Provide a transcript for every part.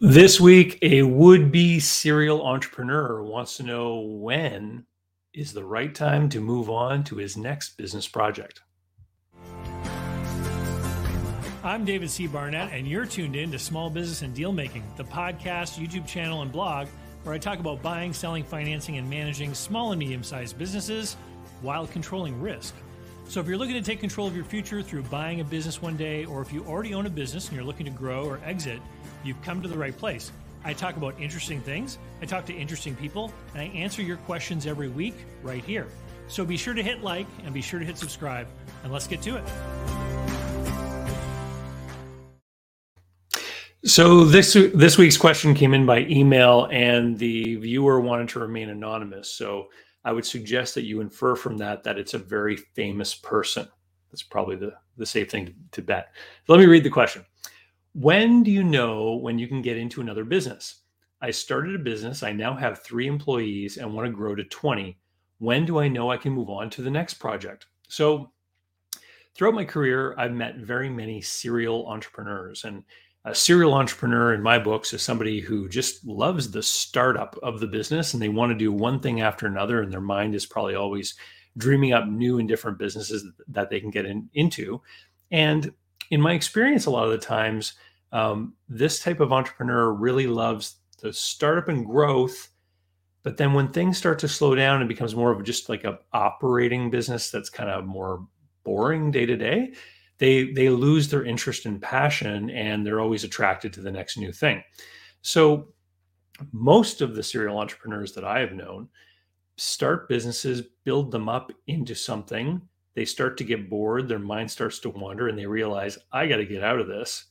This week, a would be serial entrepreneur wants to know when is the right time to move on to his next business project. I'm David C. Barnett, and you're tuned in to Small Business and Deal Making, the podcast, YouTube channel, and blog where I talk about buying, selling, financing, and managing small and medium sized businesses while controlling risk. So, if you're looking to take control of your future through buying a business one day, or if you already own a business and you're looking to grow or exit, you've come to the right place. I talk about interesting things, I talk to interesting people, and I answer your questions every week right here. So be sure to hit like and be sure to hit subscribe, and let's get to it. So this this week's question came in by email, and the viewer wanted to remain anonymous. So I would suggest that you infer from that that it's a very famous person. That's probably the the safe thing to, to bet. Let me read the question. When do you know when you can get into another business? I started a business. I now have three employees and want to grow to 20. When do I know I can move on to the next project? So, throughout my career, I've met very many serial entrepreneurs. And a serial entrepreneur in my books is somebody who just loves the startup of the business and they want to do one thing after another. And their mind is probably always dreaming up new and different businesses that they can get in, into. And in my experience, a lot of the times, um, this type of entrepreneur really loves the startup and growth. But then when things start to slow down, it becomes more of just like a operating business that's kind of more boring day to day. They they lose their interest and passion, and they're always attracted to the next new thing. So most of the serial entrepreneurs that I have known start businesses, build them up into something they start to get bored, their mind starts to wander, and they realize, I got to get out of this.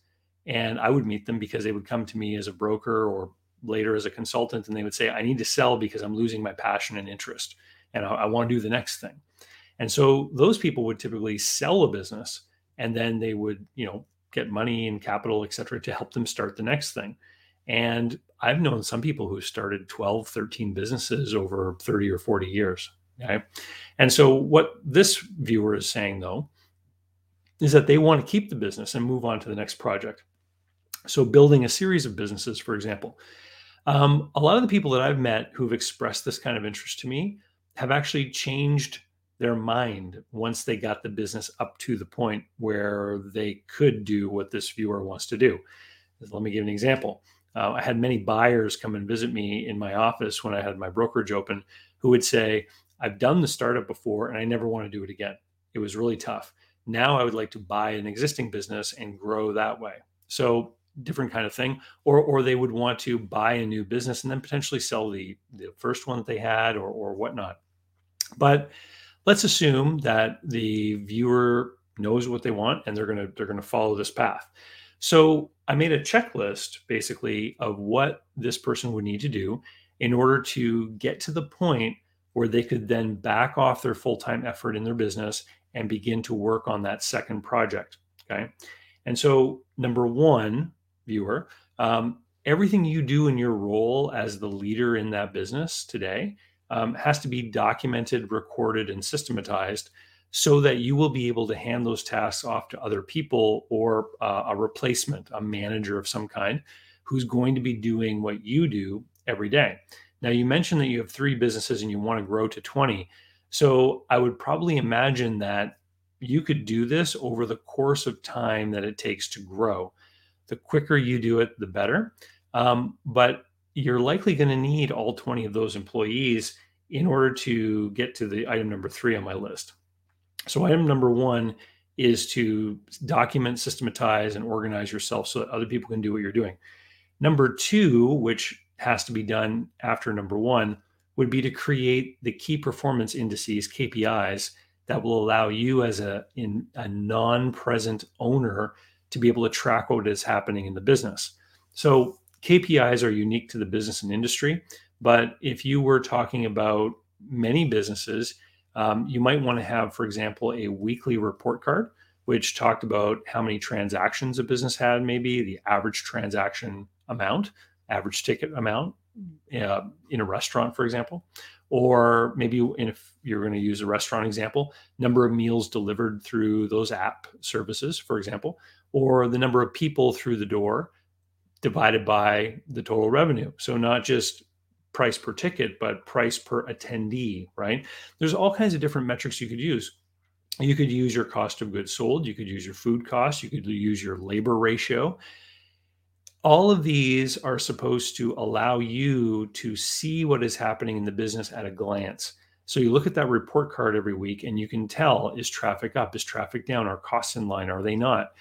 And I would meet them because they would come to me as a broker or later as a consultant, and they would say, I need to sell because I'm losing my passion and interest, and I, I want to do the next thing. And so those people would typically sell a business, and then they would, you know, get money and capital, et cetera, to help them start the next thing. And I've known some people who started 12, 13 businesses over 30 or 40 years. Okay. And so, what this viewer is saying, though, is that they want to keep the business and move on to the next project. So, building a series of businesses, for example. Um, a lot of the people that I've met who've expressed this kind of interest to me have actually changed their mind once they got the business up to the point where they could do what this viewer wants to do. Let me give an example. Uh, I had many buyers come and visit me in my office when I had my brokerage open who would say, I've done the startup before and I never want to do it again. It was really tough. Now I would like to buy an existing business and grow that way. So different kind of thing. Or or they would want to buy a new business and then potentially sell the the first one that they had or or whatnot. But let's assume that the viewer knows what they want and they're gonna they're gonna follow this path. So I made a checklist basically of what this person would need to do in order to get to the point where they could then back off their full time effort in their business and begin to work on that second project. Okay. And so, number one, viewer, um, everything you do in your role as the leader in that business today um, has to be documented, recorded, and systematized so that you will be able to hand those tasks off to other people or uh, a replacement, a manager of some kind, who's going to be doing what you do every day. Now, you mentioned that you have three businesses and you want to grow to 20. So I would probably imagine that you could do this over the course of time that it takes to grow. The quicker you do it, the better. Um, but you're likely going to need all 20 of those employees in order to get to the item number three on my list. So, item number one is to document, systematize, and organize yourself so that other people can do what you're doing. Number two, which has to be done after number one would be to create the key performance indices KPIs that will allow you as a in a non-present owner to be able to track what is happening in the business. So KPIs are unique to the business and industry, but if you were talking about many businesses, um, you might want to have, for example, a weekly report card which talked about how many transactions a business had, maybe the average transaction amount, average ticket amount uh, in a restaurant, for example, or maybe if you're going to use a restaurant example, number of meals delivered through those app services, for example, or the number of people through the door divided by the total revenue. So not just price per ticket, but price per attendee, right? There's all kinds of different metrics you could use. You could use your cost of goods sold, you could use your food costs, you could use your labor ratio. All of these are supposed to allow you to see what is happening in the business at a glance. So you look at that report card every week and you can tell is traffic up, is traffic down, are costs in line, are they not?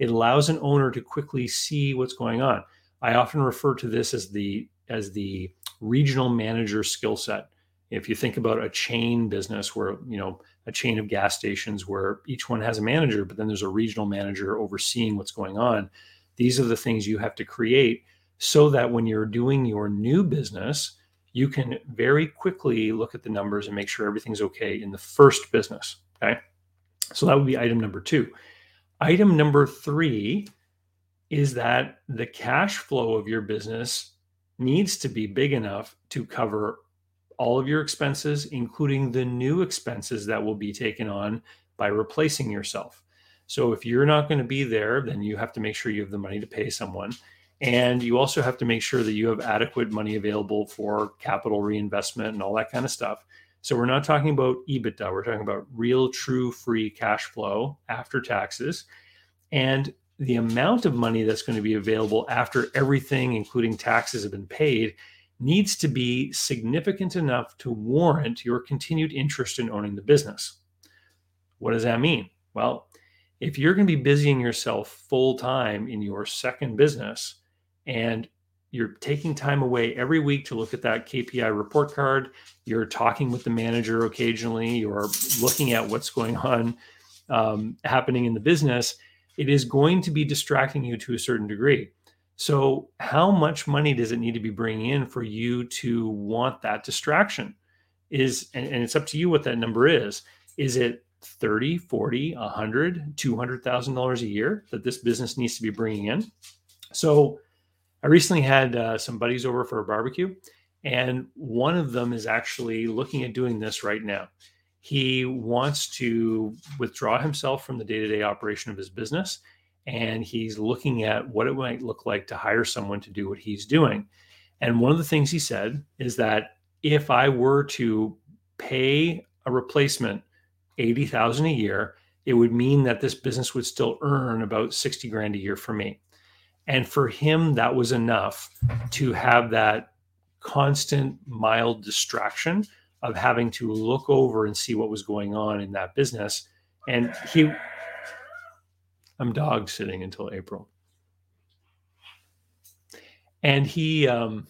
It allows an owner to quickly see what's going on. I often refer to this as the as the regional manager skill set. If you think about a chain business where, you know, a chain of gas stations where each one has a manager, but then there's a regional manager overseeing what's going on. These are the things you have to create so that when you're doing your new business, you can very quickly look at the numbers and make sure everything's okay in the first business. Okay. So that would be item number two. Item number three is that the cash flow of your business needs to be big enough to cover all of your expenses, including the new expenses that will be taken on by replacing yourself. So if you're not going to be there, then you have to make sure you have the money to pay someone. And you also have to make sure that you have adequate money available for capital reinvestment and all that kind of stuff. So we're not talking about EBITDA, we're talking about real, true, free cash flow after taxes. And the amount of money that's going to be available after everything, including taxes, have been paid needs to be significant enough to warrant your continued interest in owning the business. What does that mean? Well, if you're going to be busying yourself full time in your second business and you're taking time away every week to look at that KPI report card, you're talking with the manager occasionally, you're looking at what's going on um, happening in the business, it is going to be distracting you to a certain degree. So, how much money does it need to be bringing in for you to want that distraction? Is and, and it's up to you what that number is. Is it 30, 40, 100, 200,000 dollars a year that this business needs to be bringing in? So, I recently had uh, some buddies over for a barbecue, and one of them is actually looking at doing this right now. He wants to withdraw himself from the day to day operation of his business and he's looking at what it might look like to hire someone to do what he's doing. And one of the things he said is that if I were to pay a replacement 80,000 a year, it would mean that this business would still earn about 60 grand a year for me. And for him, that was enough to have that constant mild distraction of having to look over and see what was going on in that business. And he I'm dog sitting until April. And he, um,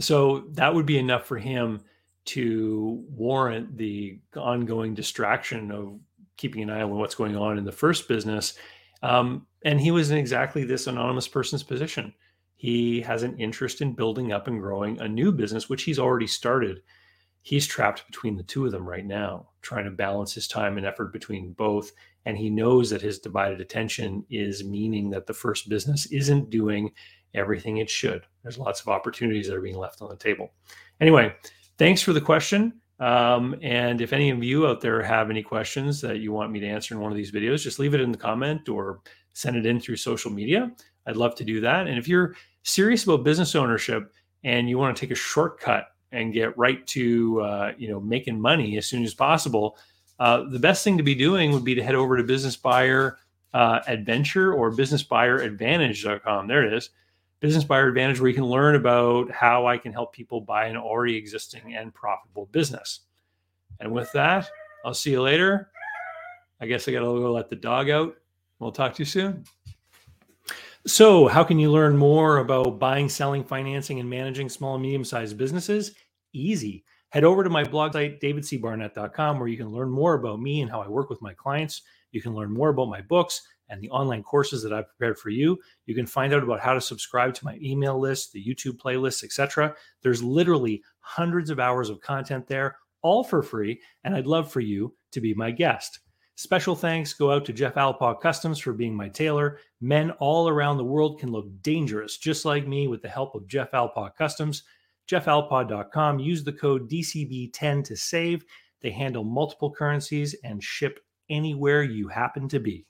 so that would be enough for him to warrant the ongoing distraction of keeping an eye on what's going on in the first business. Um, and he was in exactly this anonymous person's position. He has an interest in building up and growing a new business, which he's already started. He's trapped between the two of them right now, trying to balance his time and effort between both and he knows that his divided attention is meaning that the first business isn't doing everything it should. There's lots of opportunities that are being left on the table. Anyway, thanks for the question. Um, and if any of you out there have any questions that you want me to answer in one of these videos, just leave it in the comment or send it in through social media. I'd love to do that. And if you're serious about business ownership and you want to take a shortcut and get right to uh, you know making money as soon as possible, uh, the best thing to be doing would be to head over to Business Buyer uh, Adventure or BusinessBuyerAdvantage.com. There it is. Business Buyer Advantage, where you can learn about how I can help people buy an already existing and profitable business. And with that, I'll see you later. I guess I got to go let the dog out. We'll talk to you soon. So, how can you learn more about buying, selling, financing, and managing small and medium sized businesses? Easy head over to my blog site, davidcbarnett.com, where you can learn more about me and how I work with my clients. You can learn more about my books and the online courses that I've prepared for you. You can find out about how to subscribe to my email list, the YouTube playlists, etc. There's literally hundreds of hours of content there, all for free, and I'd love for you to be my guest. Special thanks go out to Jeff Alpaw Customs for being my tailor. Men all around the world can look dangerous just like me with the help of Jeff Alpaw Customs jeffalpaw.com. Use the code DCB10 to save. They handle multiple currencies and ship anywhere you happen to be.